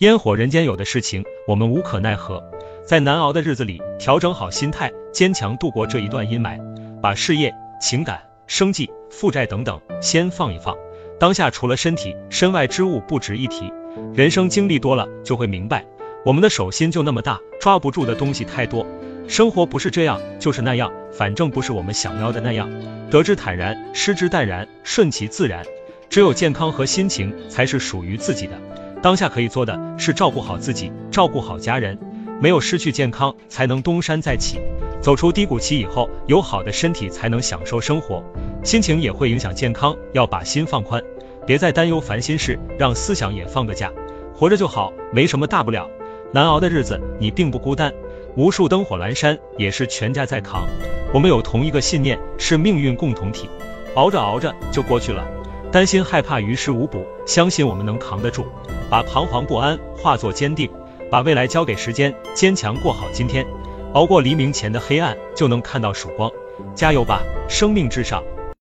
烟火人间有的事情，我们无可奈何。在难熬的日子里，调整好心态，坚强度过这一段阴霾，把事业、情感、生计、负债等等先放一放。当下除了身体，身外之物不值一提。人生经历多了，就会明白，我们的手心就那么大，抓不住的东西太多。生活不是这样，就是那样，反正不是我们想要的那样。得之坦然，失之淡然，顺其自然。只有健康和心情才是属于自己的。当下可以做的是照顾好自己，照顾好家人。没有失去健康，才能东山再起。走出低谷期以后，有好的身体才能享受生活。心情也会影响健康，要把心放宽，别再担忧烦心事，让思想也放个假。活着就好，没什么大不了。难熬的日子，你并不孤单。无数灯火阑珊，也是全家在扛。我们有同一个信念，是命运共同体。熬着熬着就过去了。担心害怕于事无补，相信我们能扛得住。把彷徨不安化作坚定。把未来交给时间，坚强过好今天，熬过黎明前的黑暗，就能看到曙光。加油吧，生命至上。